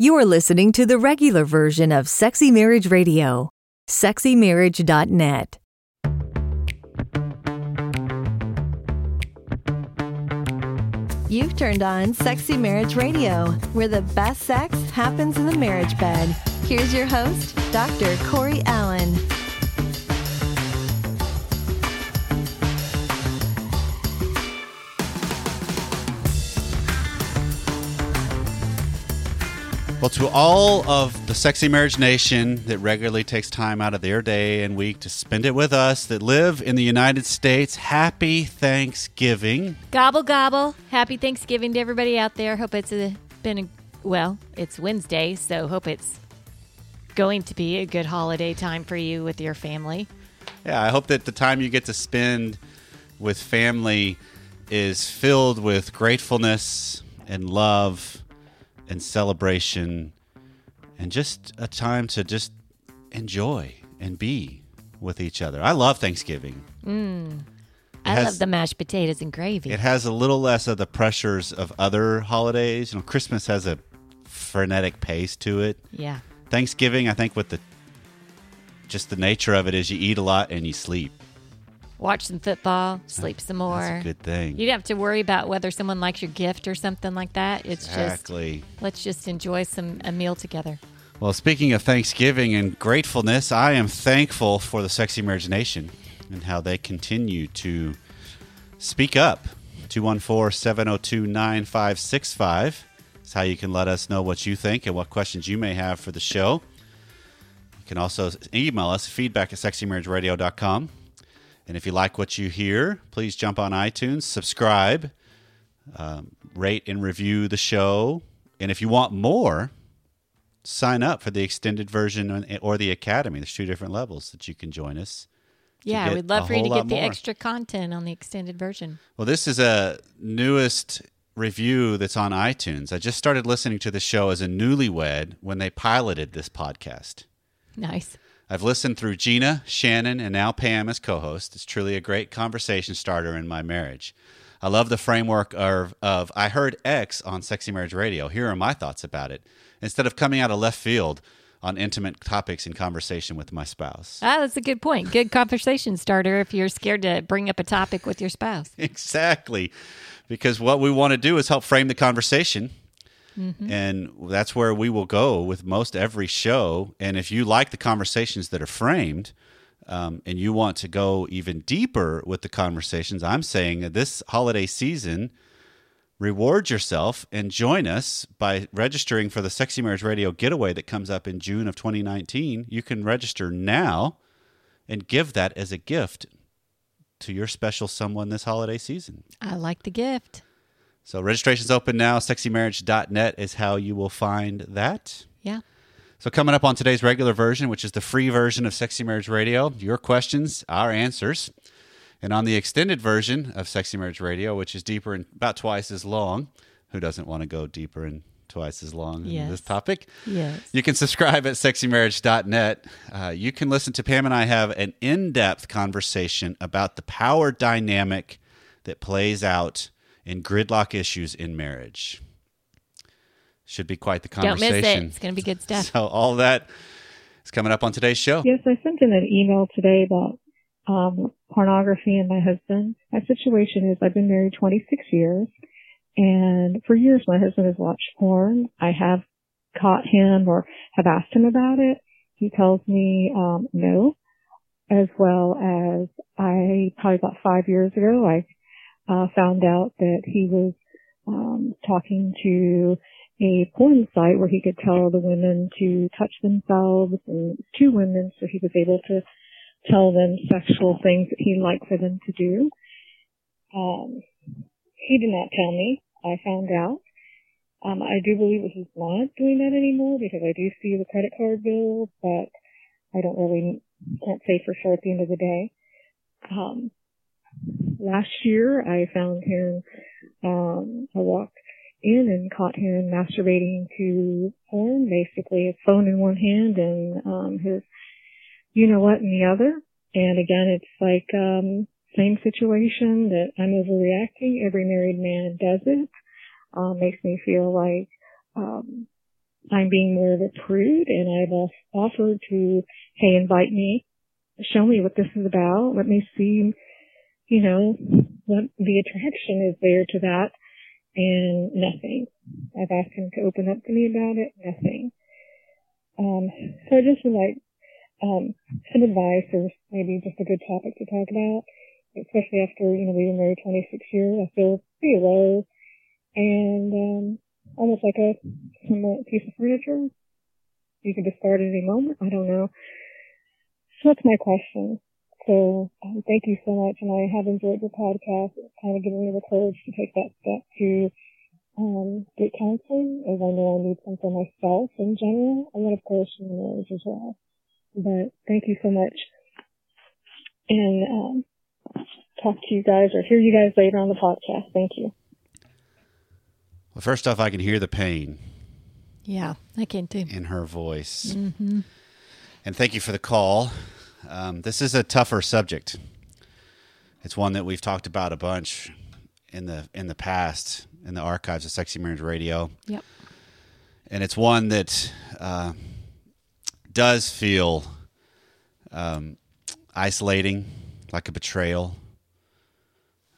You are listening to the regular version of Sexy Marriage Radio. SexyMarriage.net. You've turned on Sexy Marriage Radio, where the best sex happens in the marriage bed. Here's your host, Dr. Corey Allen. Well, to all of the Sexy Marriage Nation that regularly takes time out of their day and week to spend it with us that live in the United States, happy Thanksgiving. Gobble gobble. Happy Thanksgiving to everybody out there. Hope it's a, been a well, it's Wednesday, so hope it's going to be a good holiday time for you with your family. Yeah, I hope that the time you get to spend with family is filled with gratefulness and love and celebration and just a time to just enjoy and be with each other. I love Thanksgiving. Mm. I has- love the mashed potatoes and gravy. It has a little less of the pressures of other holidays. You know, Christmas has a frenetic pace to it. yeah. Thanksgiving, I think, with the just the nature of it is you eat a lot and you sleep. Watch some football, sleep some more. That's a good thing. You don't have to worry about whether someone likes your gift or something like that. It's exactly. just let's just enjoy some a meal together. Well, speaking of Thanksgiving and gratefulness, I am thankful for the Sexy Marriage Nation and how they continue to speak up. 214 702 9565 is how you can let us know what you think and what questions you may have for the show. You can also email us feedback at sexymarriageradio.com. And if you like what you hear, please jump on iTunes, subscribe, um, rate and review the show. And if you want more, sign up for the extended version or the academy. There's two different levels that you can join us. Yeah, we'd love for you to get the more. extra content on the extended version. Well, this is a newest review that's on iTunes. I just started listening to the show as a newlywed when they piloted this podcast. Nice. I've listened through Gina, Shannon, and now Pam as co host. It's truly a great conversation starter in my marriage. I love the framework of, of I heard X on Sexy Marriage Radio. Here are my thoughts about it. Instead of coming out of left field on intimate topics in conversation with my spouse. Ah, that's a good point. Good conversation starter if you're scared to bring up a topic with your spouse. exactly. Because what we want to do is help frame the conversation. And that's where we will go with most every show. And if you like the conversations that are framed, um, and you want to go even deeper with the conversations, I'm saying this holiday season, reward yourself and join us by registering for the Sexy Marriage Radio getaway that comes up in June of 2019. You can register now and give that as a gift to your special someone this holiday season. I like the gift. So registration's open now. Sexymarriage.net is how you will find that. Yeah. So coming up on today's regular version, which is the free version of Sexy Marriage Radio, your questions, our answers. And on the extended version of Sexy Marriage Radio, which is deeper and about twice as long, who doesn't want to go deeper and twice as long in this topic? Yes. You can subscribe at sexymarriage.net. Uh, you can listen to Pam and I have an in depth conversation about the power dynamic that plays out in gridlock issues in marriage. Should be quite the conversation. Don't miss it. It's going to be good stuff. So, all that is coming up on today's show. Yes, I sent in an email today about um, pornography and my husband. My situation is I've been married 26 years, and for years my husband has watched porn. I have caught him or have asked him about it. He tells me um, no, as well as I probably about five years ago I uh, found out that he was um, talking to a porn site where he could tell the women to touch themselves and two women so he was able to tell them sexual things that he liked for them to do. Um, he did not tell me. I found out. Um, I do believe that he's not doing that anymore because I do see the credit card bill, but I don't really can't say for sure at the end of the day. Um, last year I found him. Um, I walked in and caught him masturbating to porn, basically his phone in one hand and um his you know what in the other. And again it's like um same situation that I'm overreacting. Every married man does it. Um makes me feel like um I'm being more of a prude and I've offered to, hey, invite me, show me what this is about, let me see, you know, what the attraction is there to that and nothing. I've asked him to open up to me about it, nothing. Um, so I just would like, um, some advice or maybe just a good topic to talk about, especially after, you know, we've been married 26 years. I feel pretty low and, um, almost like a piece of furniture. You can discard at any moment. I don't know. So that's my question. So um, thank you so much, and I have enjoyed your podcast. It's kind of giving me the courage to take that step to um, get counseling, as I know I need some for myself in general, and then of course in marriage as well. But thank you so much, and um, talk to you guys or hear you guys later on the podcast. Thank you. Well, first off, I can hear the pain. Yeah, I can too. In her voice. Mm-hmm. And thank you for the call. Um, this is a tougher subject. It's one that we've talked about a bunch in the in the past in the archives of Sexy Marriage Radio. Yep. And it's one that uh, does feel um, isolating, like a betrayal.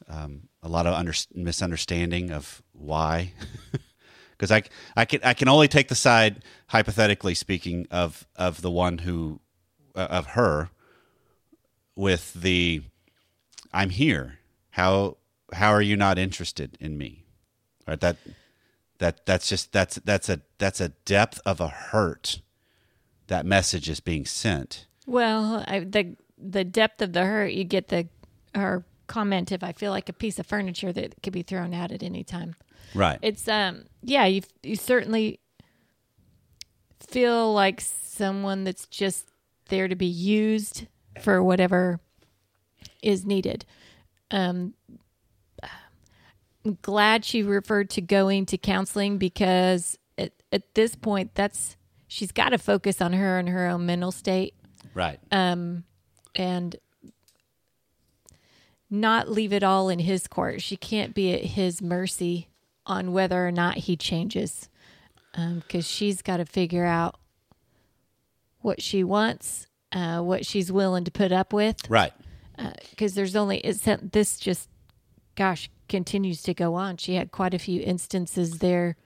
Um, a lot of under- misunderstanding of why. Because I, I can I can only take the side hypothetically speaking of of the one who uh, of her with the I'm here. How how are you not interested in me? Right? That that that's just that's that's a that's a depth of a hurt that message is being sent. Well, I, the the depth of the hurt, you get the her comment if I feel like a piece of furniture that could be thrown out at any time. Right. It's um yeah, you you certainly feel like someone that's just there to be used for whatever is needed. Um I'm glad she referred to going to counseling because at, at this point that's she's got to focus on her and her own mental state. Right. Um and not leave it all in his court. She can't be at his mercy on whether or not he changes because um, she's got to figure out what she wants, uh, what she's willing to put up with. Right. Because uh, there's only, it's, this just, gosh, continues to go on. She had quite a few instances there.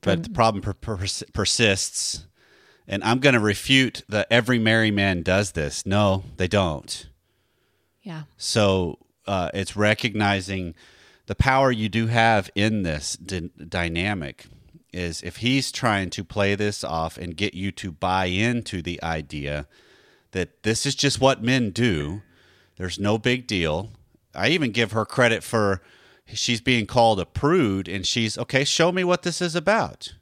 But the problem per- per- persists. And I'm going to refute that every married man does this. No, they don't. Yeah. So uh, it's recognizing the power you do have in this d- dynamic is if he's trying to play this off and get you to buy into the idea that this is just what men do, there's no big deal. I even give her credit for she's being called a prude and she's okay, show me what this is about.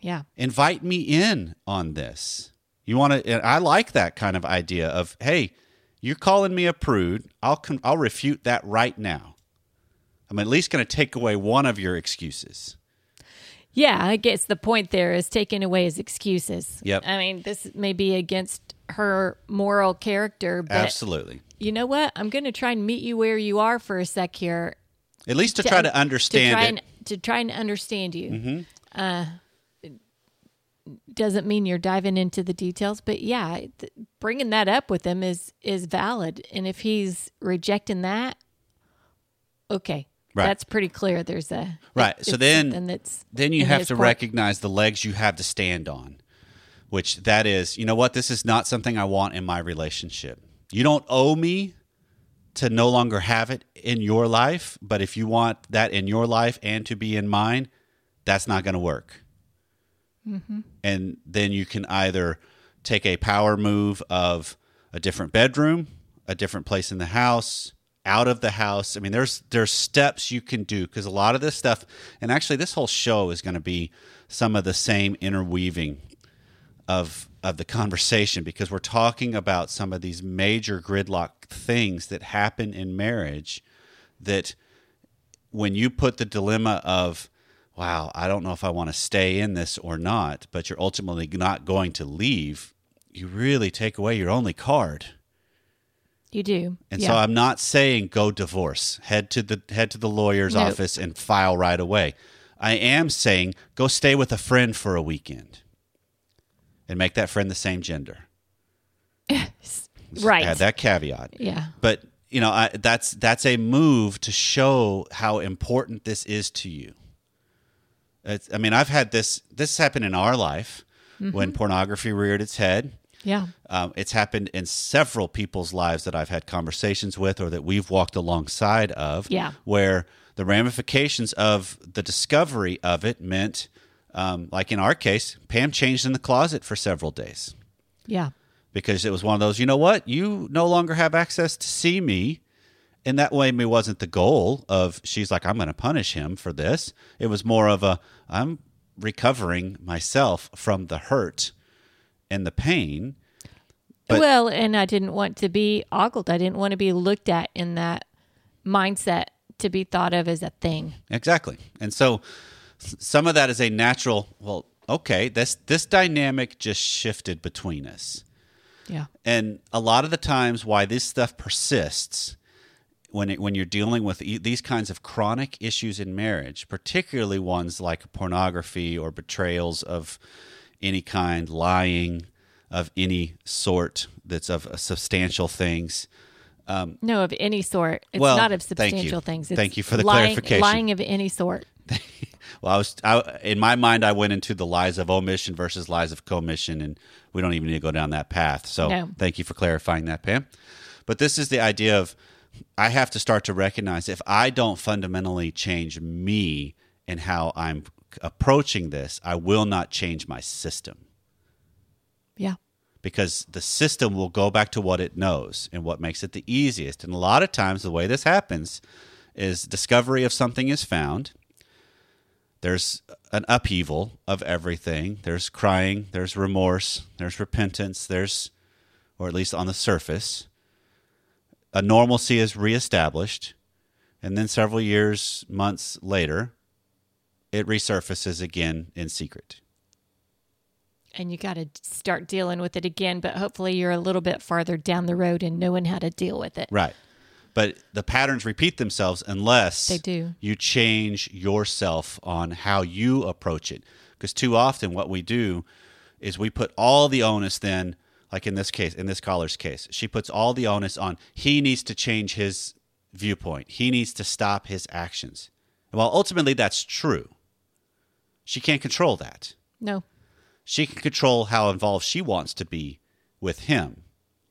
Yeah. Invite me in on this. You want to I like that kind of idea of hey, you're calling me a prude. I'll I'll refute that right now. I'm at least going to take away one of your excuses. Yeah, I guess the point there is taking away his excuses. Yep. I mean, this may be against her moral character, but absolutely. You know what? I'm going to try and meet you where you are for a sec here. At least to, to try to understand to try it. And, to try and understand you. Mm-hmm. Uh, doesn't mean you're diving into the details, but yeah, th- bringing that up with him is is valid. And if he's rejecting that, okay, right. that's pretty clear. There's a right. so then that's then you have to recognize the legs you have to stand on, which that is, you know what, this is not something I want in my relationship. You don't owe me to no longer have it in your life, but if you want that in your life and to be in mine, that's not going to work. Mm-hmm. And then you can either take a power move of a different bedroom, a different place in the house, out of the house. I mean, there's there's steps you can do because a lot of this stuff, and actually, this whole show is going to be some of the same interweaving of of the conversation because we're talking about some of these major gridlock things that happen in marriage that when you put the dilemma of wow, I don't know if I want to stay in this or not, but you're ultimately not going to leave, you really take away your only card. You do. And yeah. so I'm not saying go divorce. Head to the head to the lawyer's nope. office and file right away. I am saying go stay with a friend for a weekend. and make that friend the same gender. Right. Add that caveat. Yeah. But you know, I, that's that's a move to show how important this is to you. It's, I mean, I've had this. This happened in our life when mm-hmm. pornography reared its head. Yeah. Um, it's happened in several people's lives that I've had conversations with or that we've walked alongside of. Yeah. Where the ramifications of the discovery of it meant, um, like in our case, Pam changed in the closet for several days Yeah. because it was one of those, you know what? You no longer have access to see me. And that way, me wasn't the goal of she's like, I'm going to punish him for this. It was more of a, I'm recovering myself from the hurt and the pain. But- well, and I didn't want to be ogled. I didn't want to be looked at in that mindset to be thought of as a thing. Exactly. And so some of that is a natural, well, okay, this this dynamic just shifted between us. Yeah. And a lot of the times why this stuff persists when it, when you're dealing with e- these kinds of chronic issues in marriage, particularly ones like pornography or betrayals of any kind, lying of any sort that's of substantial things. Um, no, of any sort. It's Well, not of thank substantial things. It's Thank you for the lying, clarification. Lying of any sort. Well, I was I, in my mind. I went into the lies of omission versus lies of commission, and we don't even need to go down that path. So, No. thank you for clarifying that, Pam. But this is the idea of I have to start to recognize if I don't fundamentally change me and how I'm approaching this, I will not change my system Yeah. because the system will go back to what it knows and what makes it the easiest. And a lot of times, the way this happens is discovery of something is found. There's an upheaval of everything. There's crying, there's remorse, there's repentance, there's, or at least on the surface, a normalcy is reestablished. And then several years, months later, it resurfaces again in secret. And you got to start dealing with it again, but hopefully you're a little bit farther down the road and knowing how to deal with it. Right. But the patterns repeat themselves unless They do. you change yourself on how you approach it. Because too often what we do is we put all the onus then, like in this case, in this caller's case, she puts all the onus on he needs to change his viewpoint. He needs to stop his actions. Well, ultimately that's true. She can't control that. No. She can control how involved she wants to be with him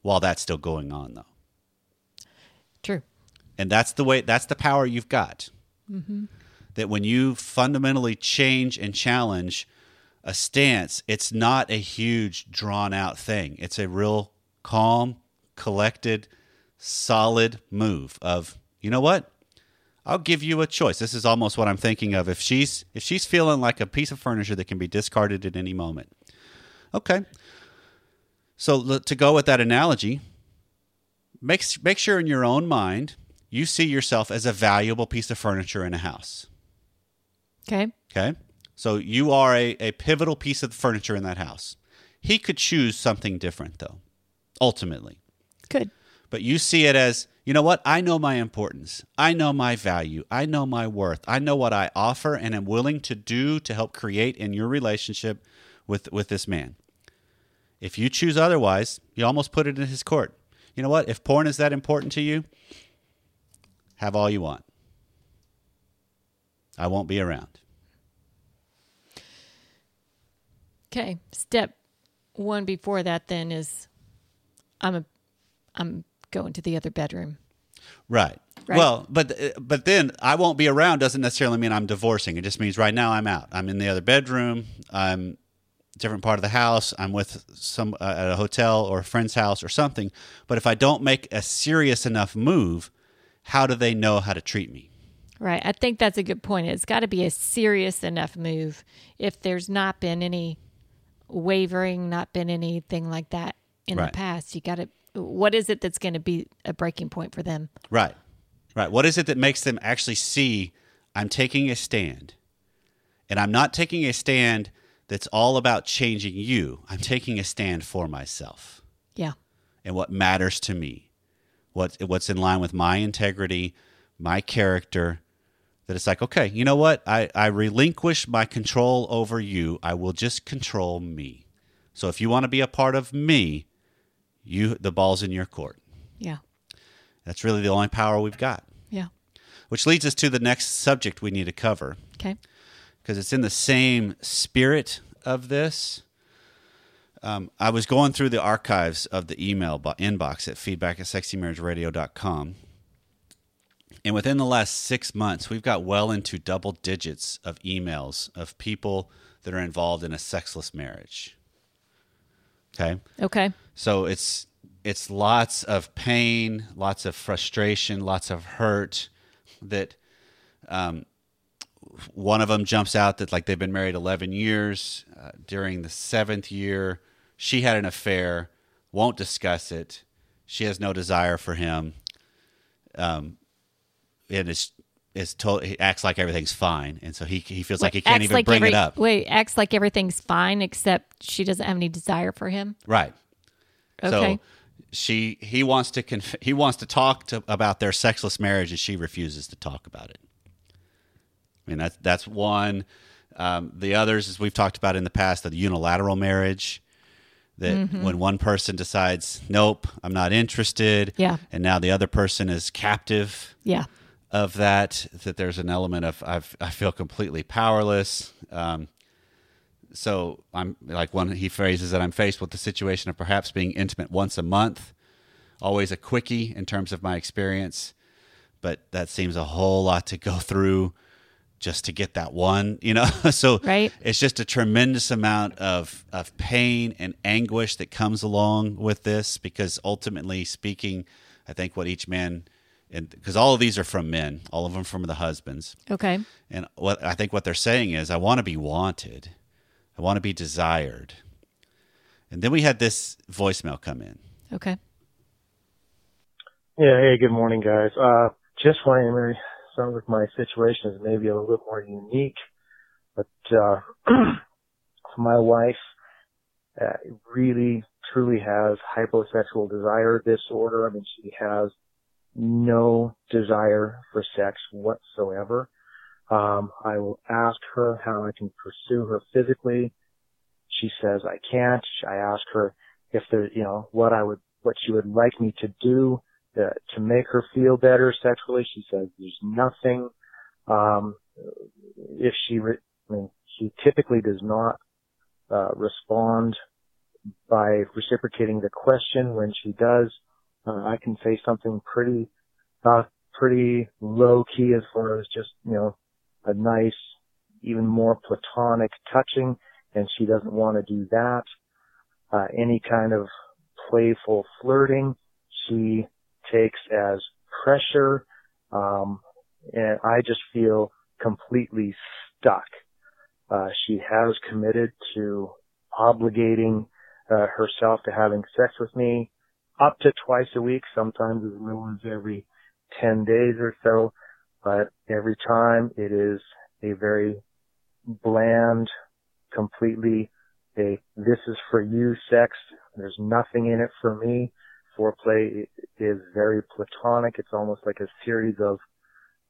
while that's still going on though True. and that's the way that's the power you've got Mm-hmm. that when you fundamentally change and challenge a stance it's not a huge drawn out thing it's a real calm collected solid move of you know what i'll give you a choice this is almost what i'm thinking of if she's if she's feeling like a piece of furniture that can be discarded at any moment okay so to go with that analogy make make sure in your own mind you see yourself as a valuable piece of furniture in a house. Okay. Okay, so you are a, a pivotal piece of furniture in that house. He could choose something different though, ultimately. Good. But you see it as, you know what? I know my importance. I know my value. I know my worth. I know what I offer and am willing to do to help create in your relationship with, with this man. If you choose otherwise, you almost put it in his court. You know what? If porn is that important to you, have all you want. I won't be around. Okay. Step one before that then is I'm a I'm going to the other bedroom. Right. Right. Well, but but then I won't be around doesn't necessarily mean I'm divorcing. It just means right now I'm out. I'm in the other bedroom. I'm different part of the house. I'm with some uh, at a hotel or a friend's house or something. But if I don't make a serious enough move, how do they know how to treat me? Right. I think that's a good point. It's got to be a serious enough move. If there's not been any wavering, not been anything like that in Right. the past, you got to. What is it that's going to be a breaking point for them? Right. Right. What is it that makes them actually see I'm taking a stand? And I'm not taking a stand that's all about changing you. I'm taking a stand for myself. Yeah. and what matters to me, what what's in line with my integrity, my character. That it's like, okay, you know what? I, I relinquish my control over you. I will just control me. So if you want to be a part of me, you the ball's in your court. Yeah. That's really the only power we've got. Yeah. Which leads us to the next subject we need to cover Okay. because it's in the same spirit of this. Um, I was going through the archives of the email bo- inbox at feedback at sexymarriageradio.com. And within the last six months, we've got well into double digits of emails of people that are involved in a sexless marriage. Okay. Okay. So it's it's lots of pain, lots of frustration, lots of hurt. That um, one of them jumps out that like they've been married eleven years. Uh, during the seventh year, she had an affair. Won't discuss it. She has no desire for him. Um, and it's is told he acts like everything's fine, and so he he feels like he can't even like bring every- it up. Wait, acts like everything's fine except she doesn't have any desire for him. Right. Okay. So she he wants to conf- he wants to talk to about their sexless marriage, and she refuses to talk about it. I mean that's that's one. Um, the others, as we've talked about in the past, the unilateral marriage. That Mm-hmm. when one person decides, nope, I'm not interested, Yeah. and now the other person is captive yeah. Of that, that there's an element of I've, I feel completely powerless. Um, so I'm like one he phrases that I'm faced with the situation of perhaps being intimate once a month, always a quickie in terms of my experience, but that seems a whole lot to go through just to get that one, you know. so Right. it's just a tremendous amount of of pain and anguish that comes along with this because ultimately speaking, I think what each man and because all of these are from men, all of them from the husbands. Okay. And what I think what they're saying is, I want to be wanted, I want to be desired. And then we had this voicemail come in. Okay. Yeah, hey, good morning, guys. Uh, just wanting to sounds like my situation is maybe a little bit more unique, but, uh, my wife, uh, really, truly has hyposexual desire disorder. I mean, she has no desire for sex whatsoever. Um, I will ask her how I can pursue her physically. She says I can't. I ask her if there, you know, what I would, what she would like me to do uh, to make her feel better sexually. She says there's nothing. Um, if she, re- I mean, she typically does not uh, respond by reciprocating the question. When she does, uh, I can say something pretty, uh, pretty low key as far as just, you know, a nice, even more platonic touching, and she doesn't want to do that. Uh, any kind of playful flirting, she takes as pressure, um, and I just feel completely stuck. Uh, she has committed to obligating uh, herself to having sex with me up to twice a week, sometimes as little as every 10 days or so, but every time it is a very bland, completely a this is for you sex. There's nothing in it for me. Foreplay is very platonic. It's almost like a series of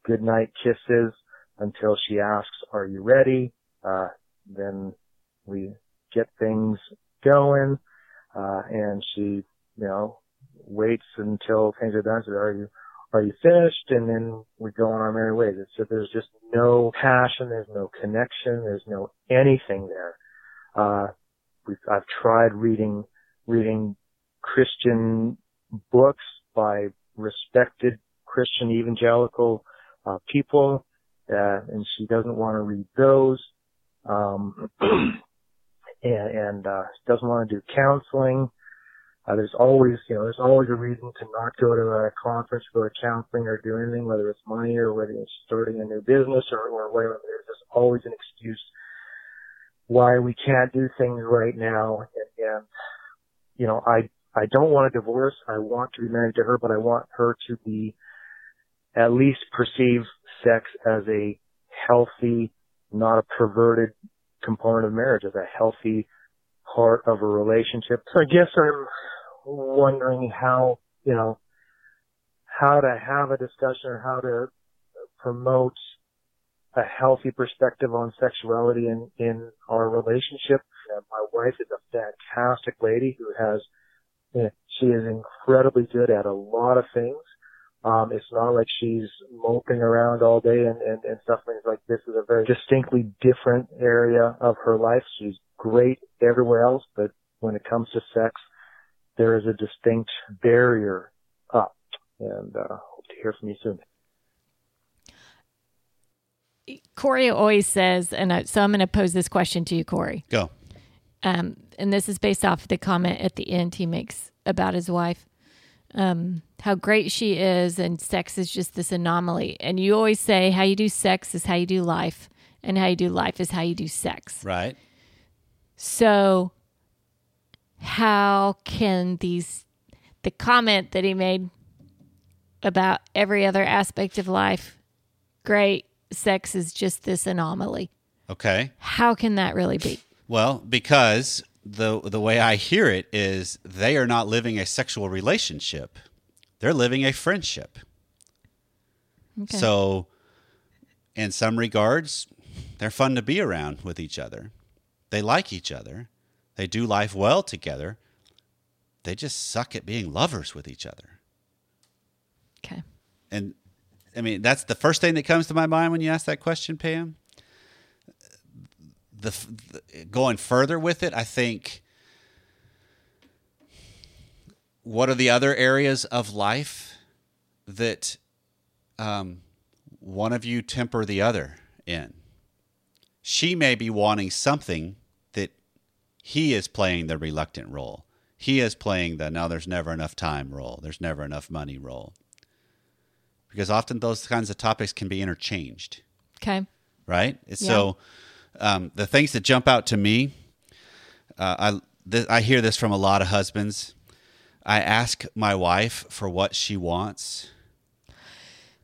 goodnight kisses until she asks, are you ready? Uh, then we get things going, uh, and she, you know, waits until things are done. So are you, are you finished? And then we go on our merry ways. It's so there's just no passion. There's no connection. There's no anything there. Uh, we've, I've tried reading, reading Christian books by respected Christian evangelical, uh, people, uh, and she doesn't want to read those. Um, and, and, uh, doesn't want to do counseling. Uh, there's always, you know, there's always a reason to not go to a conference, go to counseling or do anything, whether it's money or whether it's starting a new business or, or whatever. There's always an excuse why we can't do things right now. And, and, you know, I, I don't want a divorce. I want to be married to her, but I want her to be at least perceive sex as a healthy, not a perverted component of marriage, as a healthy part of a relationship. So I guess I'm wondering how, you know, how to have a discussion or how to promote a healthy perspective on sexuality in, in our relationship. And my wife is a fantastic lady who has, you know, she is incredibly good at a lot of things. Um, it's not like she's moping around all day and, and, and stuff like this is a very distinctly different area of her life. She's great everywhere else, but when it comes to sex, there is a distinct barrier up. And uh, hope to hear from you soon. Corey always says, and I, so I'm going to pose this question to you, Corey. Go. Um, and this is based off the comment at the end he makes about his wife, um, how great she is, and sex is just this anomaly. And you always say, how you do sex is how you do life, and how you do life is how you do sex. Right. So, how can these, the comment that he made about every other aspect of life, great, sex is just this anomaly. Okay. How can that really be? Well, because the the way I hear it is they are not living a sexual relationship. They're living a friendship. Okay. So in some regards, they're fun to be around with each other. They like each other. They do life well together. They just suck at being lovers with each other. okay. And I mean, that's the first thing that comes to my mind when you ask that question, Pam. The, the going further with it, I think. What are the other areas of life that um, one of you temper the other in? She may be wanting something he is playing the reluctant role. He is playing the now there's never enough time role. There's never enough money role because often those kinds of topics can be interchanged, Okay. right? So um, the things that jump out to me, uh, I th- I hear this from a lot of husbands. I ask my wife for what she wants.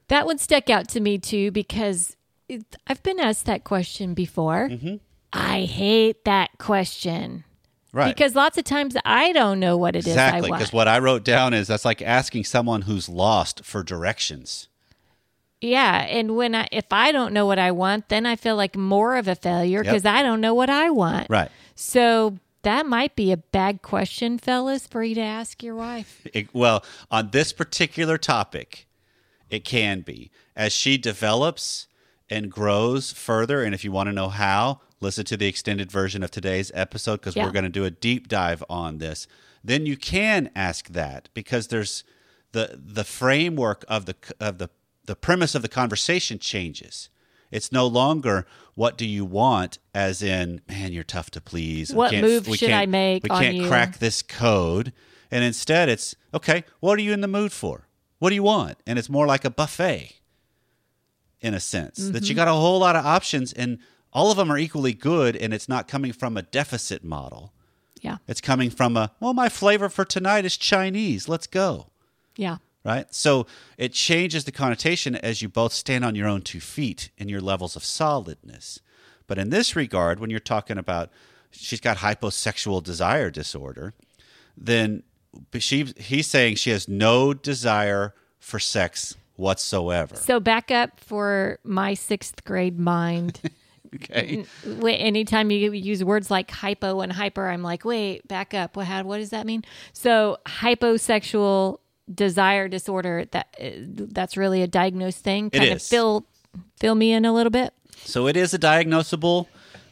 That one stuck out to me too because it, I've been asked that question before. Mm-hmm. I hate that question Right. because lots of times I don't know what it is exactly. I want. Because what I wrote down is that's like asking someone who's lost for directions. yeah, and when I if I don't know what I want, then I feel like more of a failure Yep. because I don't know what I want. Right. So that might be a bad question, fellas, for you to ask your wife. It, well, on this particular topic, it can be. As she develops and grows further, and if you want to know how, listen to the extended version of today's episode because Yeah. we're going to do a deep dive on this. Then you can ask that because there's the the framework of the of the the premise of the conversation changes. It's no longer what do you want, as in, man, you're tough to please. What can't- move we should can't- I make We can't crack this code. And instead, it's okay, what are you in the mood for? What do you want? And it's more like a buffet in a sense that Mm-hmm. you got a whole lot of options and all of them are equally good. And it's not coming from a deficit model, Yeah. it's coming from a, well, my flavor for tonight is Chinese. Let's go. Yeah. Right. So it changes the connotation as you both stand on your own two feet in your levels of solidness. But in this regard, when you're talking about she's got hyposexual desire disorder, then she he's saying she has no desire for sex whatsoever. So back up for my sixth grade mind. Okay. Anytime you use words like hypo and hyper, I'm like, wait, back up. What had? What does that mean? So hyposexual desire disorder. That uh, that's really a diagnosed thing. It Kind of fill fill me in a little bit. So it is a diagnosable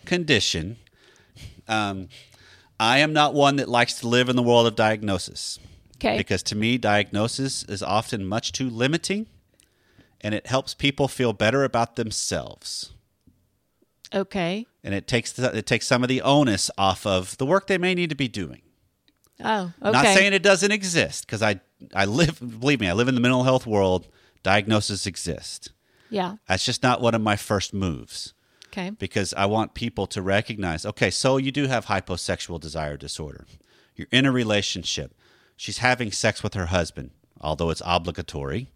condition. Um, I am not one that likes to live in the world of diagnosis. Okay. Because to me, diagnosis is often much too limiting and it helps people feel better about themselves. Okay. And it takes the, it takes some of the onus off of the work they may need to be doing. Oh, okay. Not saying it doesn't exist because I I live believe me, I live in the mental health world. Diagnoses exist. yeah. That's just not one of my first moves Okay. because I want people to recognize okay, so you do have hyposexual desire disorder. You're in a relationship. She's having sex with her husband, although it's obligatory.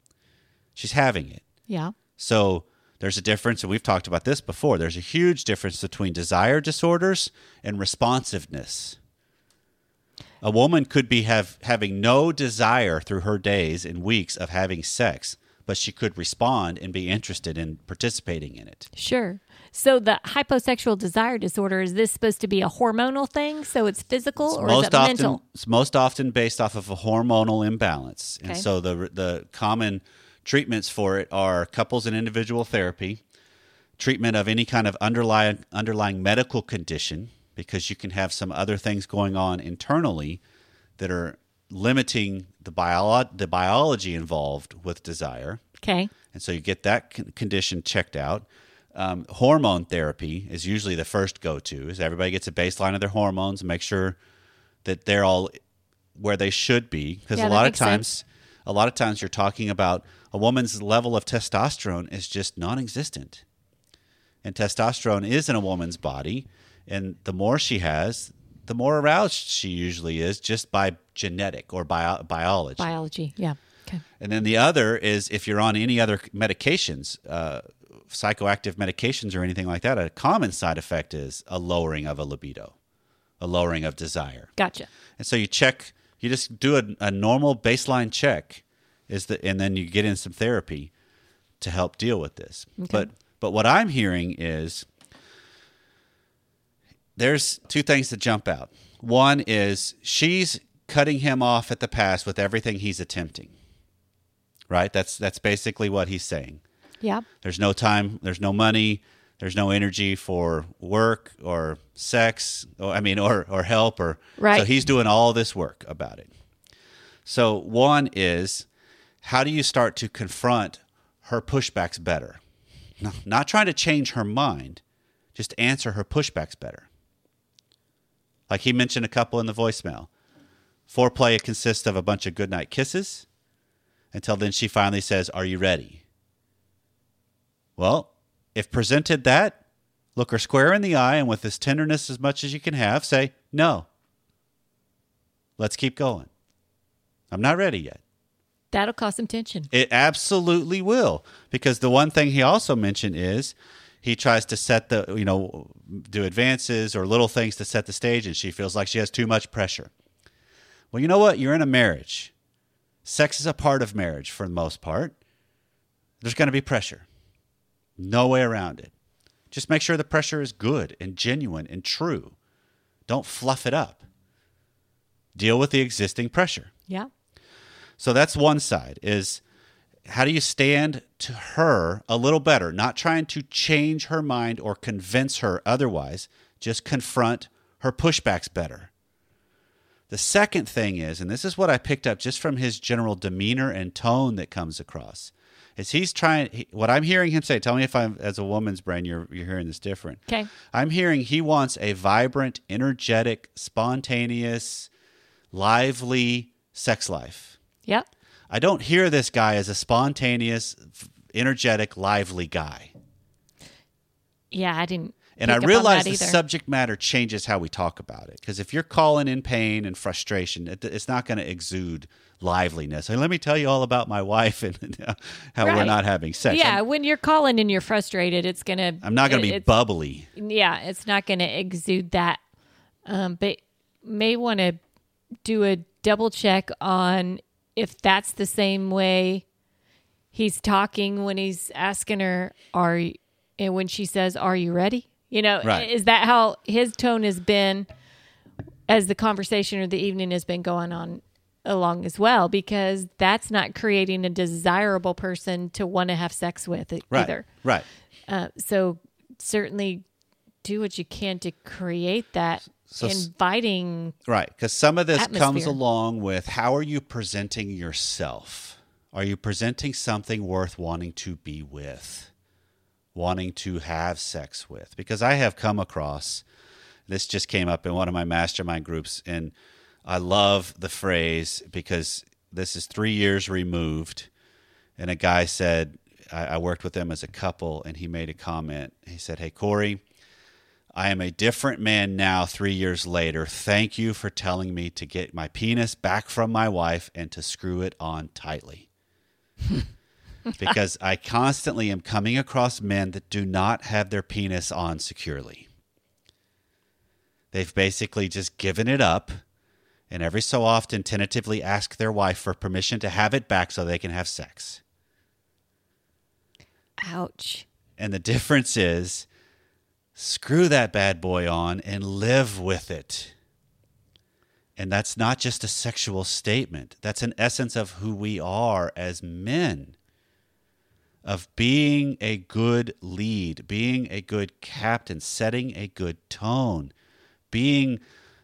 She's having it. Yeah. So there's a difference, and we've talked about this before. There's a huge difference between desire disorders and responsiveness. A woman could be have having no desire through her days and weeks of having sex, but she could respond and be interested in participating in it. Sure. So the hyposexual desire disorder is this supposed to be a hormonal thing? So it's physical or is it often, mental? It's most often based off of a hormonal imbalance, and so the the common treatments for it are couples and individual therapy, treatment of any kind of underlying underlying medical condition, because you can have some other things going on internally that are limiting the bio- the biology involved with desire. Okay. And so you get that con- condition checked out. Um, hormone therapy is usually the first go to. Is everybody gets a baseline of their hormones and make sure that they're all where they should be. Because Yeah, a lot of times, sense. A lot of times you're talking about a woman's level of testosterone is just non-existent, and testosterone is in a woman's body, and the more she has, the more aroused she usually is, just by genetic or bio- biology. Biology. Yeah. Okay. And then the other is if you're on any other medications, uh, psychoactive medications or anything like that, a common side effect is a lowering of a libido, a lowering of desire. Gotcha. And so you check, you just do a, a normal baseline check, is the, and then you get in some therapy to help deal with this. But but what I'm hearing is there's two things that jump out. One is she's cutting him off at the pass with everything he's attempting. Right? That's that's basically what he's saying. Yeah. There's no time, there's no money, there's no energy for work or sex, or I mean or or help or Right. so he's doing all this work about it. So one is how do you start to confront her pushbacks better? No, not trying to change her mind, just answer her pushbacks better. Like he mentioned a couple in the voicemail. Foreplay consists of a bunch of goodnight kisses until then she finally says, Are you ready? Well, if presented that, look her square in the eye and with as tenderness as much as you can have, say, No. Let's keep going. I'm not ready yet. That'll cause some tension. It absolutely will. Because the one thing he also mentioned is he tries to set the, you know, do advances or little things to set the stage, and she feels like she has too much pressure. Well, you know what? You're in a marriage. Sex is a part of marriage for the most part. There's going to be pressure. No way around it. Just make sure the pressure is good and genuine and true. Don't fluff it up. Deal with the existing pressure. Yeah. So that's one side is how do you stand to her a little better, not trying to change her mind or convince her otherwise, just confront her pushbacks better. The second thing is, and this is what I picked up just from his general demeanor and tone that comes across, is he's trying. He, what I'm hearing him say. Tell me if I'm, as a woman's brain, you're you're hearing this different. Okay. I'm hearing he wants a vibrant, energetic, spontaneous, lively sex life. Yep. I don't hear this guy as a spontaneous, energetic, lively guy. Yeah, I didn't. And I realize the subject matter changes how we talk about it. Because if you're calling in pain and frustration, it, it's not going to exude liveliness. Hey, let me tell you all about my wife and how we're not having sex. Yeah, I'm, when you're calling and you're frustrated, it's gonna. I'm not going to be bubbly. yeah, it's not going to exude that. Um, but may want to do a double check on if that's the same way he's talking when he's asking her, "Are you?" and when she says, "Are you ready?" You know, Right. is that how his tone has been as the conversation or the evening has been going on along as well? Because that's not creating a desirable person to want to have sex with Right. either. Right. Uh, so certainly do what you can to create that So inviting. Right, because some of this comes along with how are you presenting yourself? Are you presenting something worth wanting to be with, wanting to have sex with? Because I have come across this just came up in one of my mastermind groups, and I love the phrase because this is three years removed. And a guy said, I, I worked with them as a couple, and he made a comment. He said, Hey, Corey, I am a different man now, three years later. Thank you for telling me to get my penis back from my wife and to screw it on tightly. because I constantly am coming across men that do not have their penis on securely. They've basically just given it up and every so often tentatively ask their wife for permission to have it back so they can have sex. Ouch. And the difference is screw that bad boy on and live with it. And that's not just a sexual statement, that's an essence of who we are as men. Of being a good lead, being a good captain, setting a good tone, being,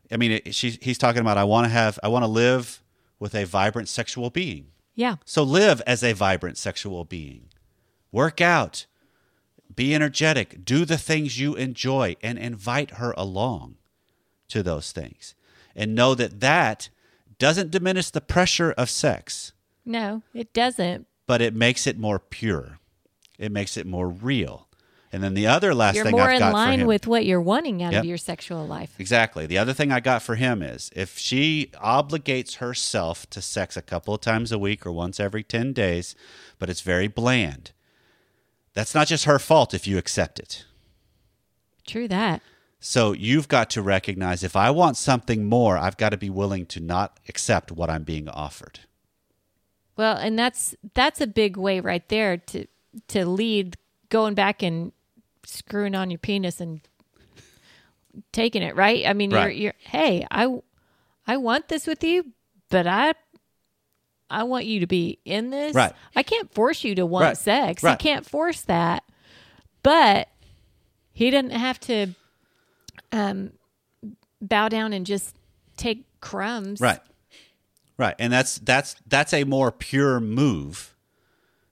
I mean, she, he's talking about, I want to have, I want to live with a vibrant sexual being. Yeah. So live as a vibrant sexual being. Work out. Be energetic. Do the things you enjoy and invite her along to those things. And know that that doesn't diminish the pressure of sex, No, it doesn't. But it makes it more pure. It makes it more real. And then the other last thing. You're thing more I've in got for line him, with what you're wanting out Yep. of your sexual life. Exactly. The other thing I got for him is if she obligates herself to sex a couple of times a week or once every 10 days, but it's very bland, that's not just her fault if you accept it. True that. So you've got to recognize if I want something more, I've got to be willing to not accept what I'm being offered. Well, and that's that's a big way right there to to lead going back and screwing on your penis and taking it, right? I mean, Right. you're you're hey, I I want this with you, but I I want you to be in this. Right. I can't force you to want Right. sex. Right. I can't force that. But he didn't have to um bow down and just take crumbs. Right. Right. And that's that's that's a more pure move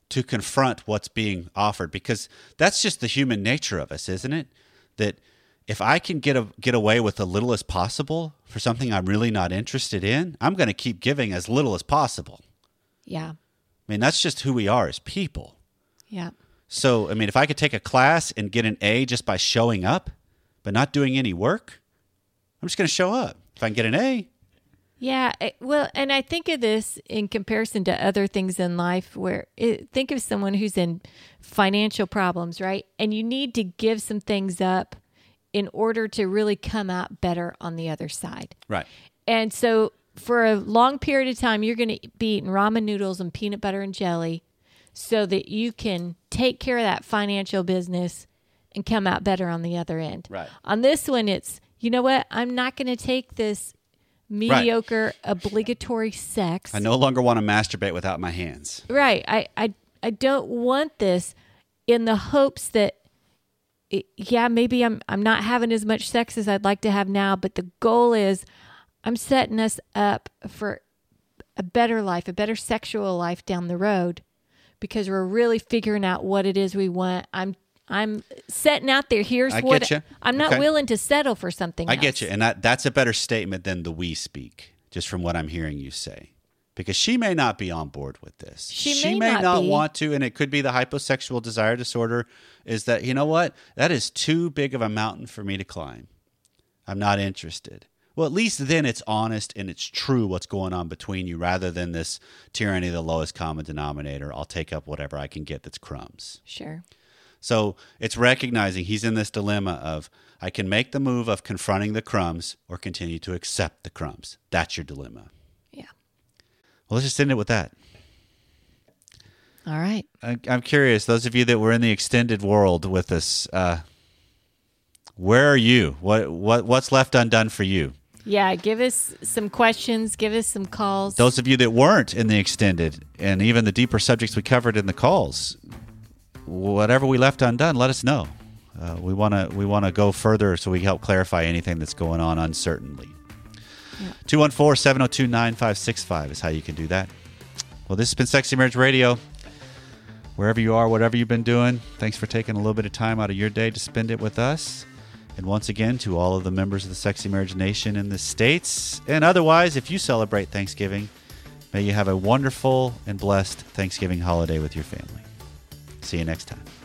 to confront what's being offered because that's just the human nature of us, isn't it? That if I can get a, get away with a little as possible for something I'm really not interested in, I'm going to keep giving as little as possible. Yeah. I mean, that's just who we are as people. Yeah. So, I mean, if I could take a class and get an A just by showing up, but not doing any work, I'm just going to show up. If I can get an A, Yeah, well, and I think of this in comparison to other things in life where it, think of someone who's in financial problems, right? And you need to give some things up in order to really come out better on the other side. right. And so for a long period of time, you're going to be eating ramen noodles and peanut butter and jelly so that you can take care of that financial business and come out better on the other end. Right. On this one, it's, you know what? I'm not going to take this mediocre, obligatory sex. I no longer want to masturbate without my hands. Right. I, I, I don't want this in the hopes that it- yeah, maybe I'm I'm not having as much sex as I'd like to have now, but the goal is I'm setting us up for a better life, a better sexual life down the road because we're really figuring out what it is we want. I'm I'm setting out there here's I what ya. I'm not Okay. willing to settle for something I else. get you, and that that's a better statement than the we speak, just from what I'm hearing you say. Because she may not be on board with this. She may not be. want to, and it could be the hyposexual desire disorder. Is that you know what? That is too big of a mountain for me to climb. I'm not interested. Well, at least then it's honest and it's true what's going on between you, rather than this tyranny of the lowest common denominator. I'll take up whatever I can get that's crumbs. Sure. So it's recognizing he's in this dilemma of I can make the move of confronting the crumbs or continue to accept the crumbs. That's your dilemma. Yeah. Well, let's just end it with that. All right. I, I'm curious, those of you that were in the extended world with us, uh, where are you? What what what's left undone for you? Yeah, give us some questions, give us some calls. Those of you that weren't in the extended and even the deeper subjects we covered in the calls, whatever we left undone, let us know. Uh, we want to we want to go further so we can help clarify anything that's going on uncertainly. 214 702 9565 is how you can do that. Well, this has been Sexy Marriage Radio. Wherever you are, whatever you've been doing, thanks for taking a little bit of time out of your day to spend it with us. And once again, to all of the members of the Sexy Marriage Nation in the States and otherwise, if you celebrate Thanksgiving, may you have a wonderful and blessed Thanksgiving holiday with your family. See you next time.